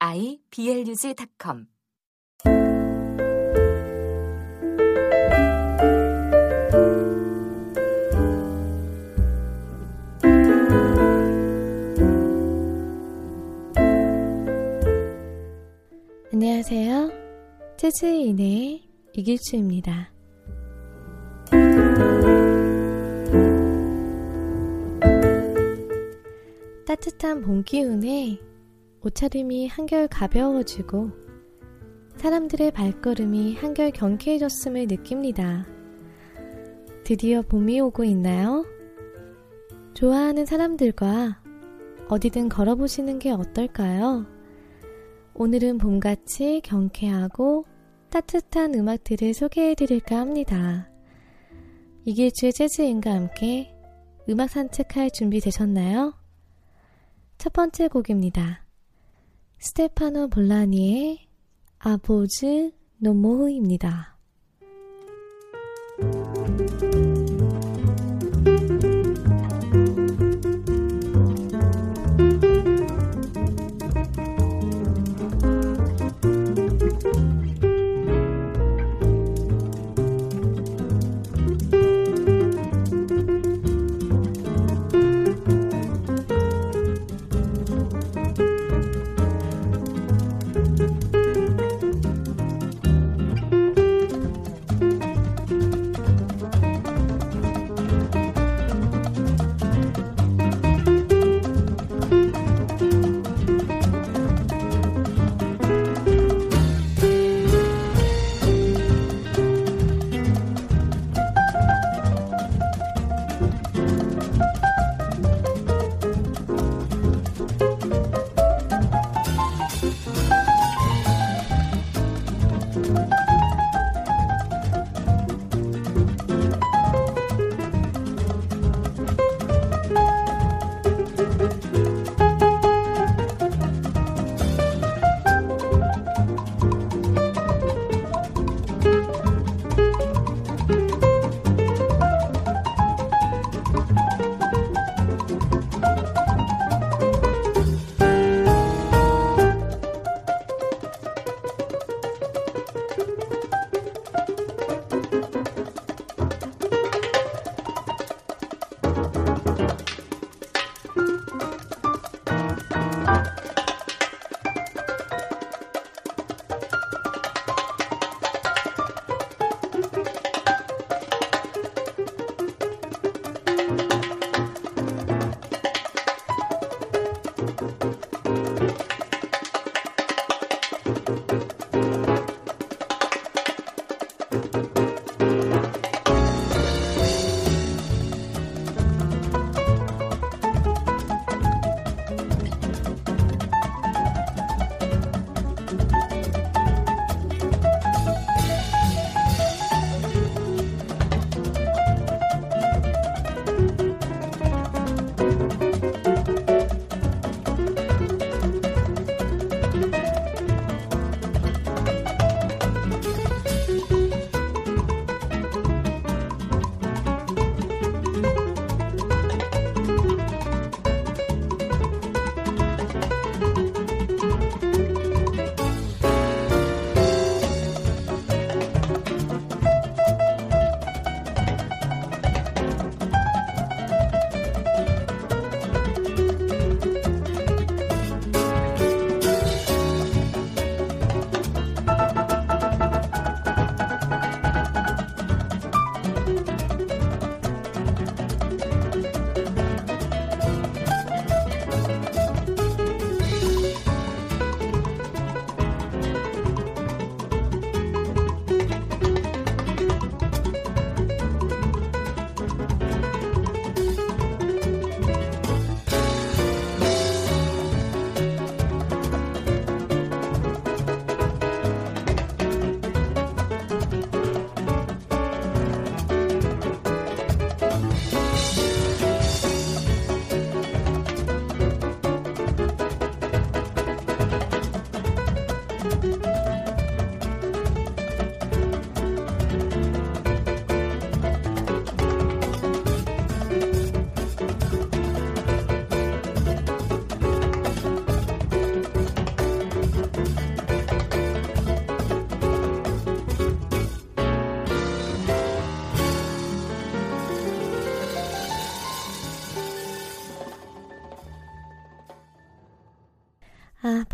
iblog.com 안녕하세요. 재즈인의 이길주입니다. 따뜻한 봄 기운에 옷차림이 한결 가벼워지고 사람들의 발걸음이 한결 경쾌해졌음을 느낍니다. 드디어 봄이 오고 있나요? 좋아하는 사람들과 어디든 걸어보시는 게 어떨까요? 오늘은 봄같이 경쾌하고 따뜻한 음악들을 소개해 드릴까 합니다. 이길주의 재즈인과 함께 음악 산책할 준비 되셨나요? 첫 번째 곡입니다. 스테파노 볼라니의 아보즈 노모흐입니다.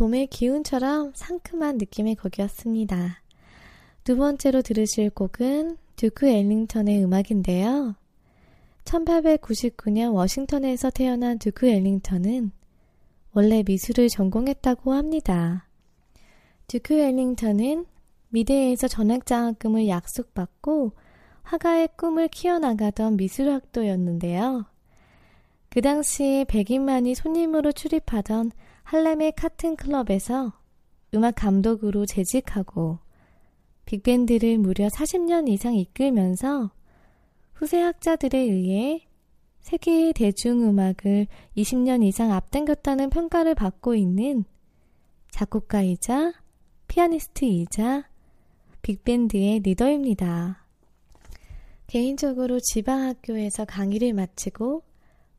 봄의 기운처럼 상큼한 느낌의 곡이었습니다. 두 번째로 들으실 곡은 듀크 엘링턴의 음악인데요. 1899년 워싱턴에서 태어난 듀크 엘링턴은 원래 미술을 전공했다고 합니다. 듀크 엘링턴은 미대에서 전학장학금을 약속받고 화가의 꿈을 키워나가던 미술학도였는데요. 그 당시에 백인만이 손님으로 출입하던 할렘의 카튼 클럽에서 음악 감독으로 재직하고 빅밴드를 무려 40년 이상 이끌면서 후세 학자들에 의해 세계의 대중음악을 20년 이상 앞당겼다는 평가를 받고 있는 작곡가이자 피아니스트이자 빅밴드의 리더입니다. 개인적으로 지방학교에서 강의를 마치고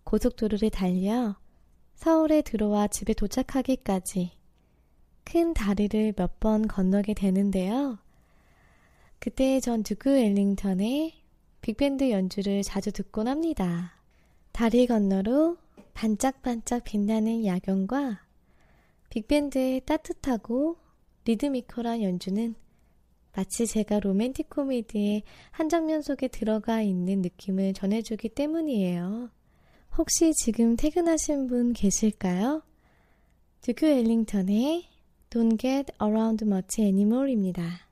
고속도로를 달려 서울에 들어와 집에 도착하기까지 큰 다리를 몇 번 건너게 되는데요. 그때 전 두크 엘링턴의 빅밴드 연주를 자주 듣곤 합니다. 다리 건너로 반짝반짝 빛나는 야경과 빅밴드의 따뜻하고 리드미컬한 연주는 마치 제가 로맨틱 코미디의 한 장면 속에 들어가 있는 느낌을 전해주기 때문이에요. 혹시 지금 퇴근하신 분 계실까요? 듀크 엘링턴의 Don't Get Around Much Anymore입니다.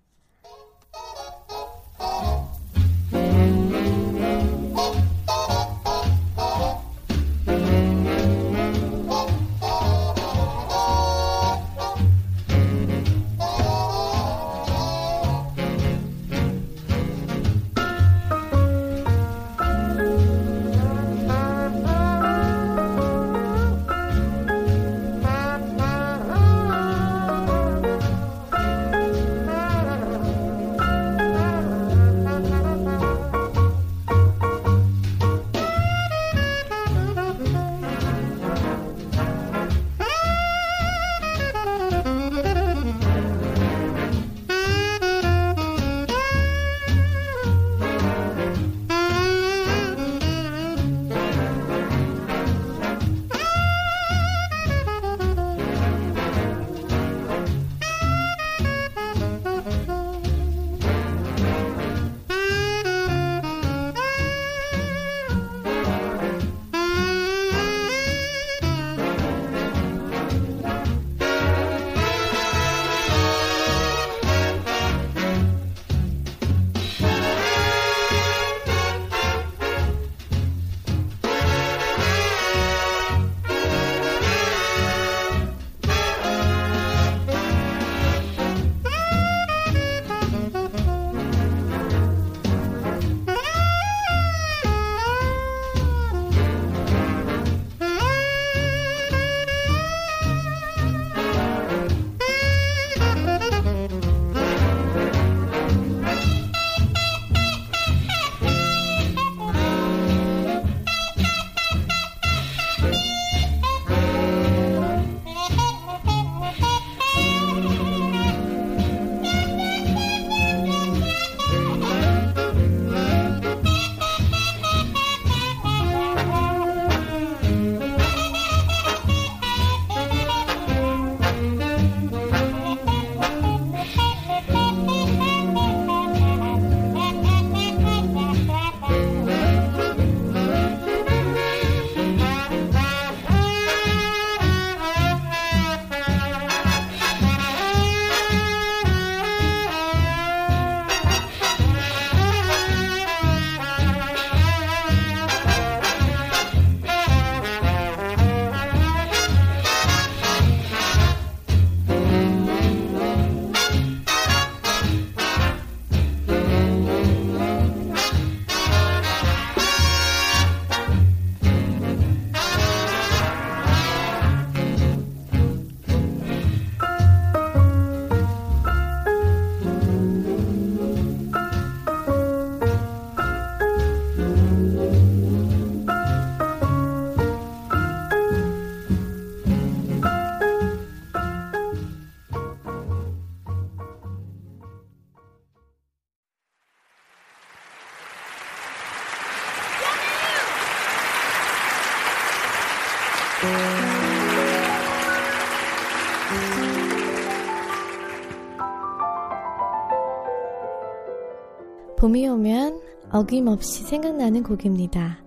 봄이 오면 어김없이 생각나는 곡입니다.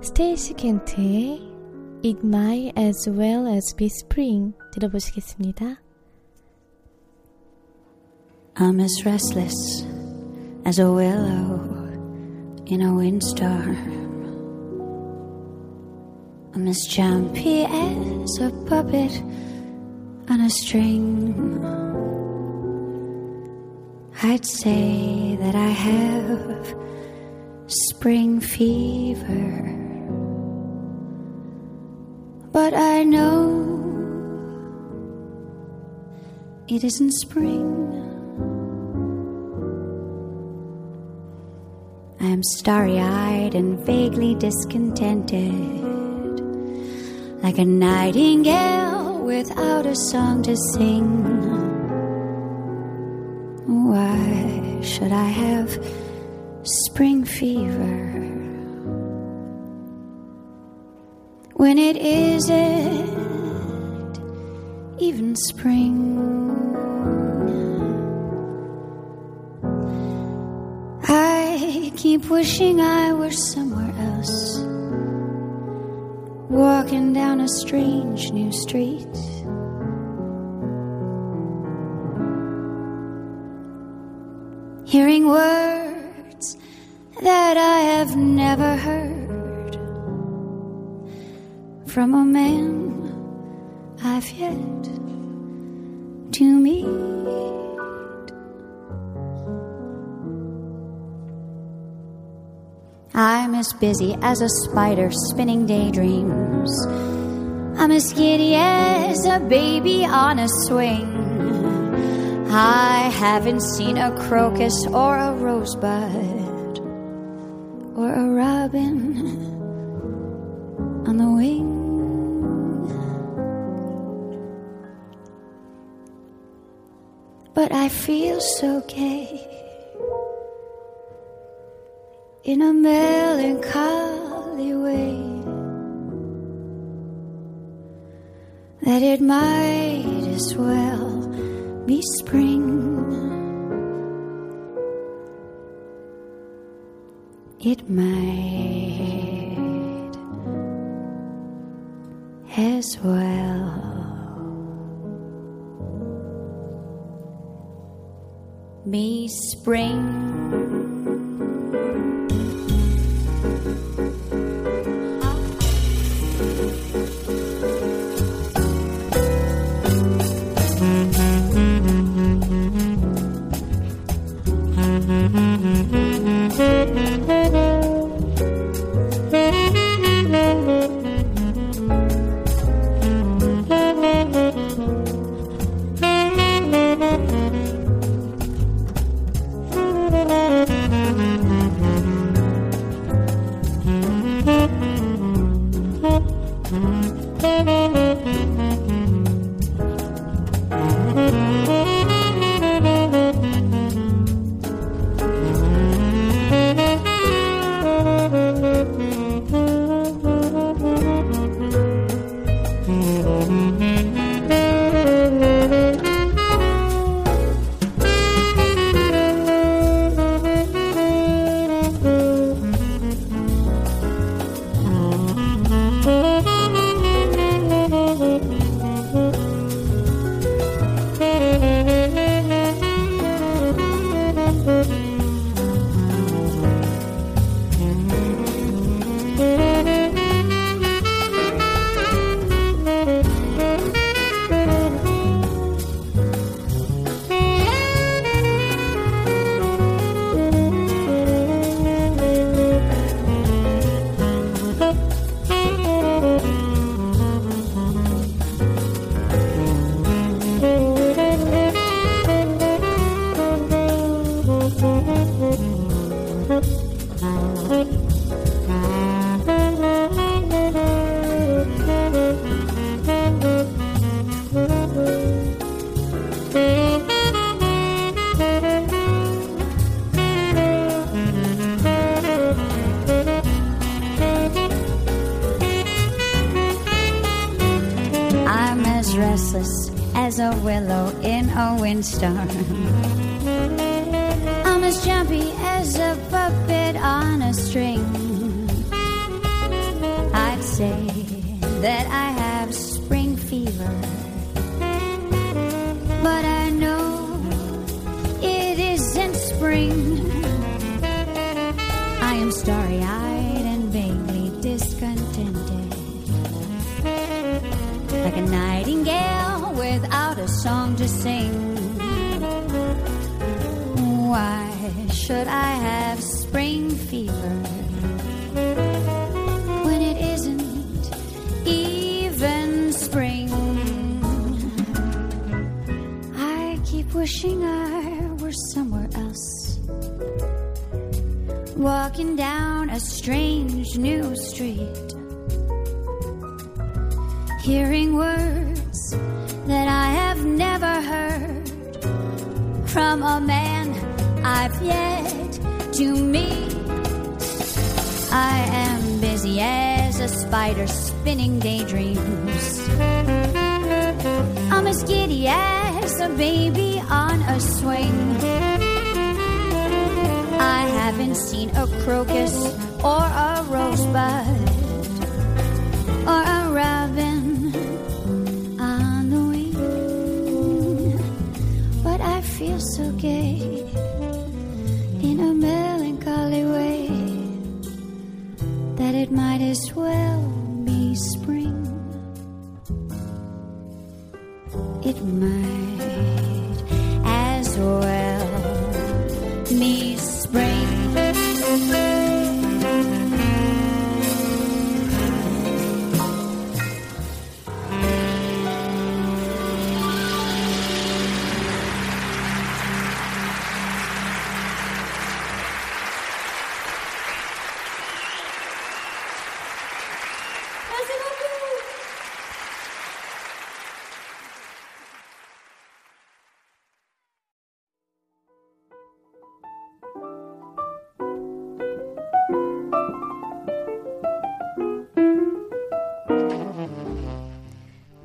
스테이시 켄트의 It Might As Well As Be Spring 들어보시겠습니다. I'm as restless as a willow in a windstorm. I'm as jumpy as a puppet on a string. I'd say that I have spring fever. But I know it isn't spring. I am starry eyed and vaguely discontented, like a nightingale without a song to sing. Why should I have spring fever when it isn't even spring? I keep wishing I were somewhere else. Walking down a strange new street. Hearing words that I have never heard from a man I've yet to meet. I'm as busy as a spider spinning daydreams. I'm as giddy as a baby on a swing. I haven't seen a crocus or a rosebud or a robin on the wing. But I feel so gay in a melancholy way that it might as well be spring. It might as well be spring. star. Wishing I were somewhere else. Walking down a strange new street, hearing words that I have never heard from a man I've yet to meet. I am busy as a spider spinning daydreams. I'm as giddy as a baby on a swing. I haven't seen a crocus or a rosebud or a robin on the wing. But I feel so gay in a melancholy way that it might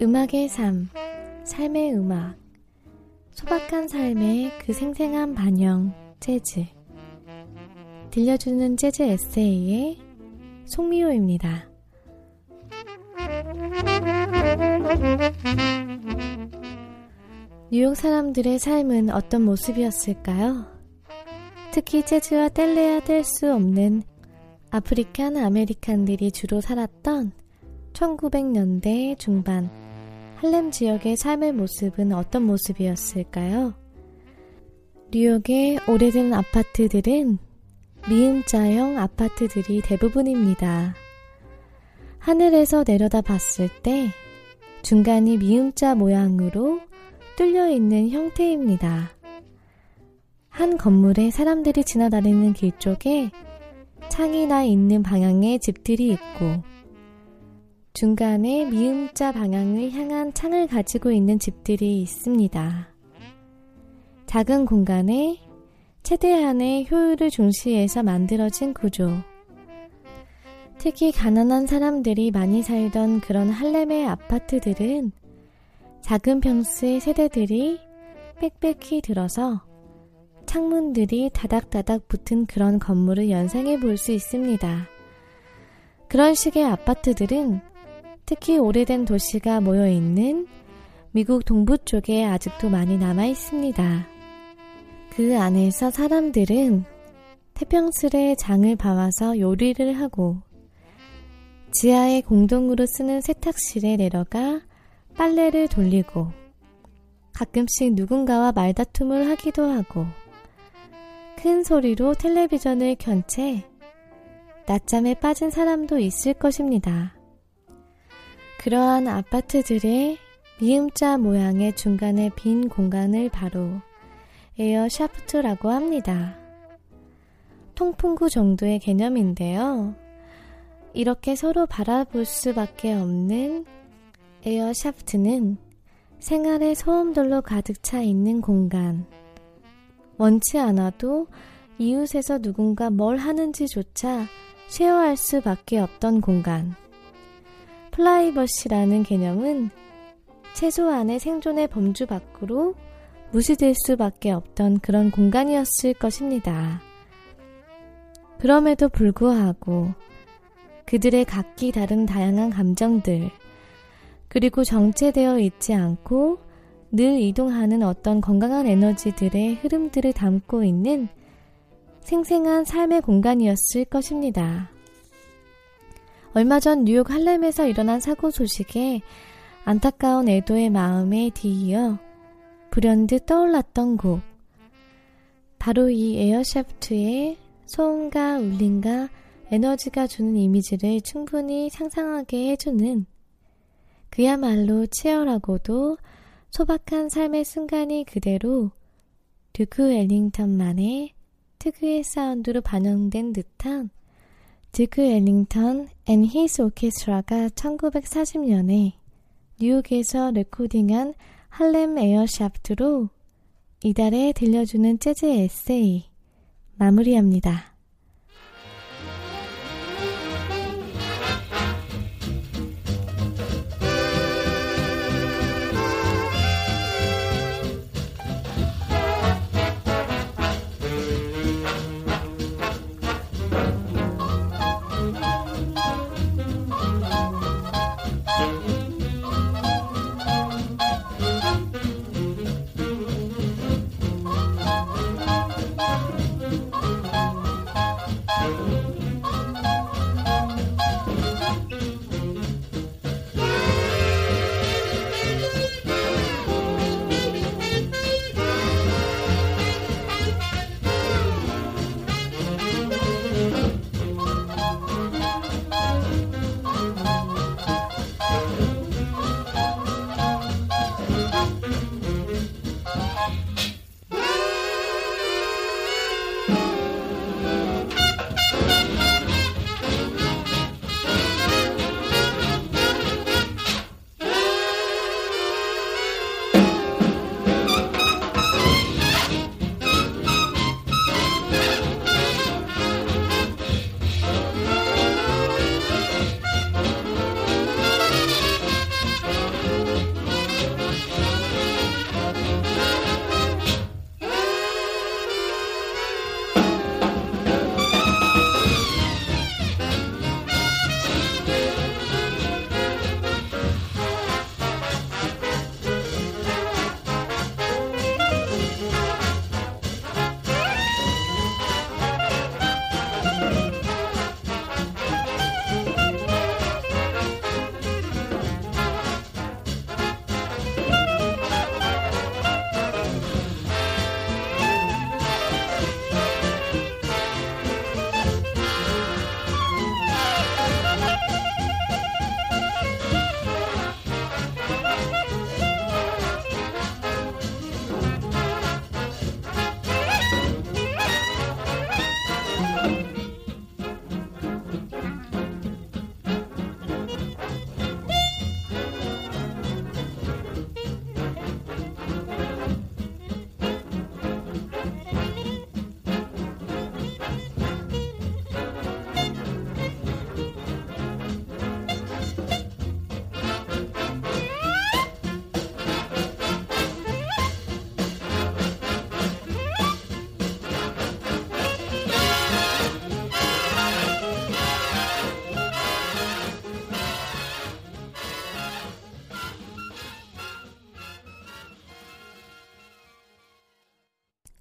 음악의 삶, 삶의 음악, 소박한 삶의 그 생생한 반영, 재즈. 들려주는 재즈 에세이의 송미호입니다. 뉴욕 사람들의 삶은 어떤 모습이었을까요? 특히 재즈와 뗄래야 뗄 수 없는 African American들이 주로 살았던 1900년대 중반 할렘 지역의 삶의 모습은 어떤 모습이었을까요? 뉴욕의 오래된 아파트들은 미음자형 아파트들이 대부분입니다. 하늘에서 내려다 봤을 때 중간이 미음자 모양으로 뚫려 있는 형태입니다. 한 건물에 사람들이 지나다니는 길 쪽에 창이 나 있는 방향의 집들이 있고 중간에 미음자 방향을 향한 창을 가지고 있는 집들이 있습니다. 작은 공간에 최대한의 효율을 중시해서 만들어진 구조. 특히 가난한 사람들이 많이 살던 그런 할렘의 아파트들은 작은 평수의 세대들이 빽빽히 들어서 창문들이 다닥다닥 붙은 그런 건물을 연상해 볼 수 있습니다. 그런 식의 아파트들은 특히 오래된 도시가 모여 있는 미국 동부 쪽에 아직도 많이 남아 있습니다. 그 안에서 사람들은 태평스레 장을 봐와서 요리를 하고 지하에 공동으로 쓰는 세탁실에 내려가 빨래를 돌리고 가끔씩 누군가와 말다툼을 하기도 하고 큰 소리로 텔레비전을 켠 채 낮잠에 빠진 사람도 있을 것입니다. 그러한 아파트들의 미음자 모양의 중간에 빈 공간을 바로 air shaft라고 합니다. 통풍구 정도의 개념인데요. 이렇게 서로 바라볼 수밖에 없는 air shaft는 생활의 소음들로 가득 차 있는 공간. 원치 않아도 이웃에서 누군가 뭘 하는지조차 share할 수밖에 없던 공간. 프라이버시라는 개념은 최소한의 생존의 범주 밖으로 무시될 수밖에 없던 그런 공간이었을 것입니다. 그럼에도 불구하고 그들의 각기 다른 다양한 감정들, 그리고 정체되어 있지 않고 늘 이동하는 어떤 건강한 에너지들의 흐름들을 담고 있는 생생한 삶의 공간이었을 것입니다. 얼마 전 뉴욕 할렘에서 일어난 사고 소식에 안타까운 애도의 마음에 뒤이어 불현듯 떠올랐던 곡. 바로 이 에어샤프트의 소음과 울림과 에너지가 주는 이미지를 충분히 상상하게 해주는 그야말로 치열하고도 소박한 삶의 순간이 그대로 듀크 엘링턴만의 특유의 사운드로 반영된 듯한 듀크 엘링턴 and His Orchestra가 1940년에 뉴욕에서 레코딩한 Harlem Air Shaft로 이달에 들려주는 재즈 에세이 마무리합니다.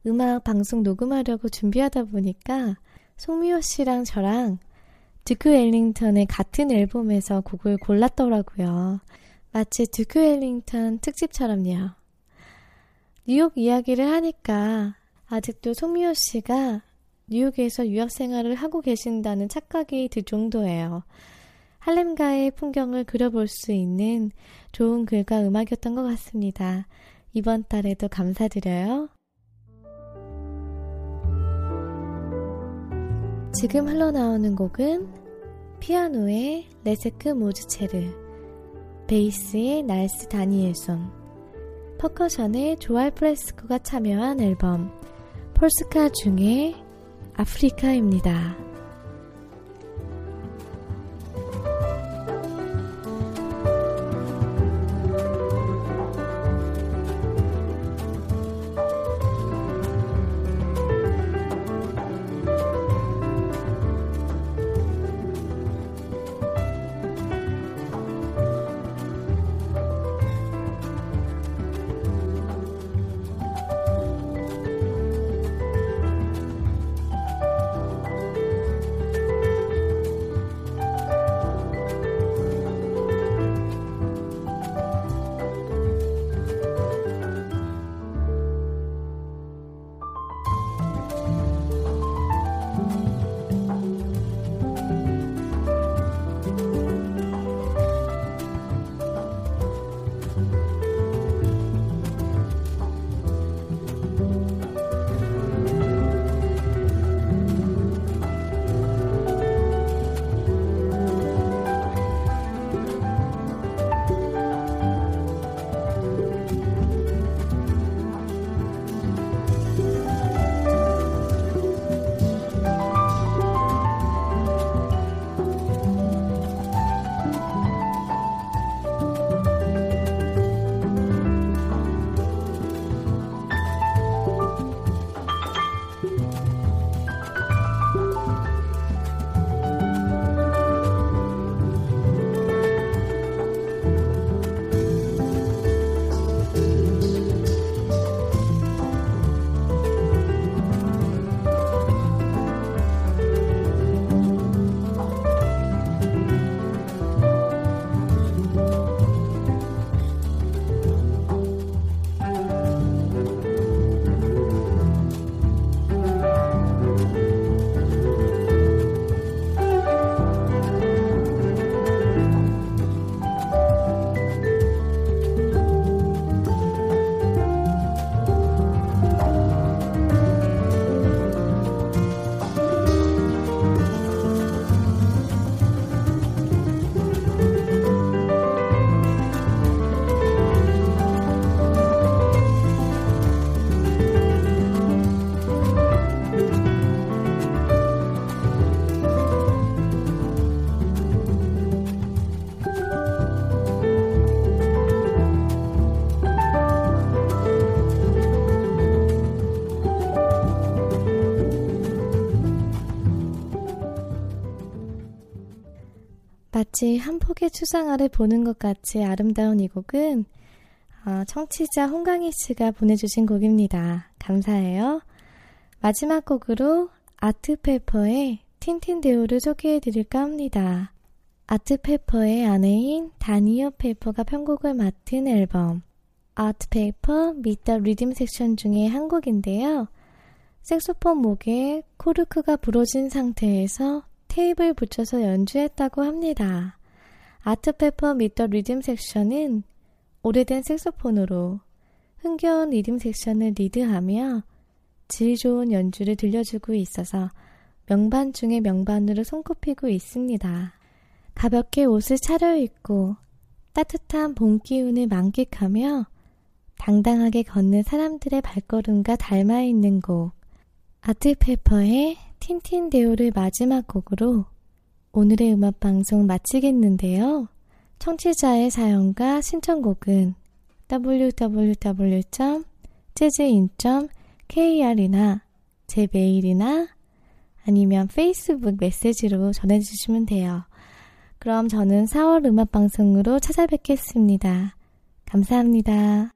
음악 방송 녹음하려고 준비하다 보니까 송미호 씨랑 저랑 듀크 엘링턴의 같은 앨범에서 곡을 골랐더라고요. 마치 듀크 엘링턴 특집처럼요. 뉴욕 이야기를 하니까 아직도 송미호 씨가 뉴욕에서 유학 생활을 하고 계신다는 착각이 들 정도예요. 할렘가의 풍경을 그려볼 수 있는 좋은 글과 음악이었던 것 같습니다. 이번 달에도 감사드려요. 지금 흘러나오는 곡은 피아노의 레셰크 모주제르, 베이스의 라르스 다니엘손, 퍼커션의 조하르 프레스코가 참여한 앨범 폴스카 중의 아프리카입니다. 마치 한 폭의 추상화를 보는 것 같이 아름다운 이 곡은 어, 청취자 홍강희 씨가 보내주신 곡입니다. 감사해요. 마지막 곡으로 아트페퍼의 틴틴데오를 소개해드릴까 합니다. 아트 페퍼의 아내인 다이앤 페퍼가 편곡을 맡은 앨범 Art Pepper Meets the Rhythm Section 중에 한 곡인데요. 색소폰 목에 코르크가 부러진 상태에서 테이프를 붙여서 연주했다고 합니다. 아트페퍼 미더 리듬 섹션은 오래된 색소폰으로 흥겨운 리듬 섹션을 리드하며 질 좋은 연주를 들려주고 있어서 명반 중의 명반으로 손꼽히고 있습니다. 가볍게 옷을 차려입고 따뜻한 봄 기운을 만끽하며 당당하게 걷는 사람들의 발걸음과 닮아 있는 곡 아트페퍼의 틴틴데오를 마지막 곡으로 오늘의 음악 방송 마치겠는데요. 청취자의 사연과 신청곡은 www.재즈인.kr이나 제 메일이나 아니면 페이스북 메시지로 전해주시면 돼요. 그럼 저는 4월 음악 방송으로 찾아뵙겠습니다. 감사합니다.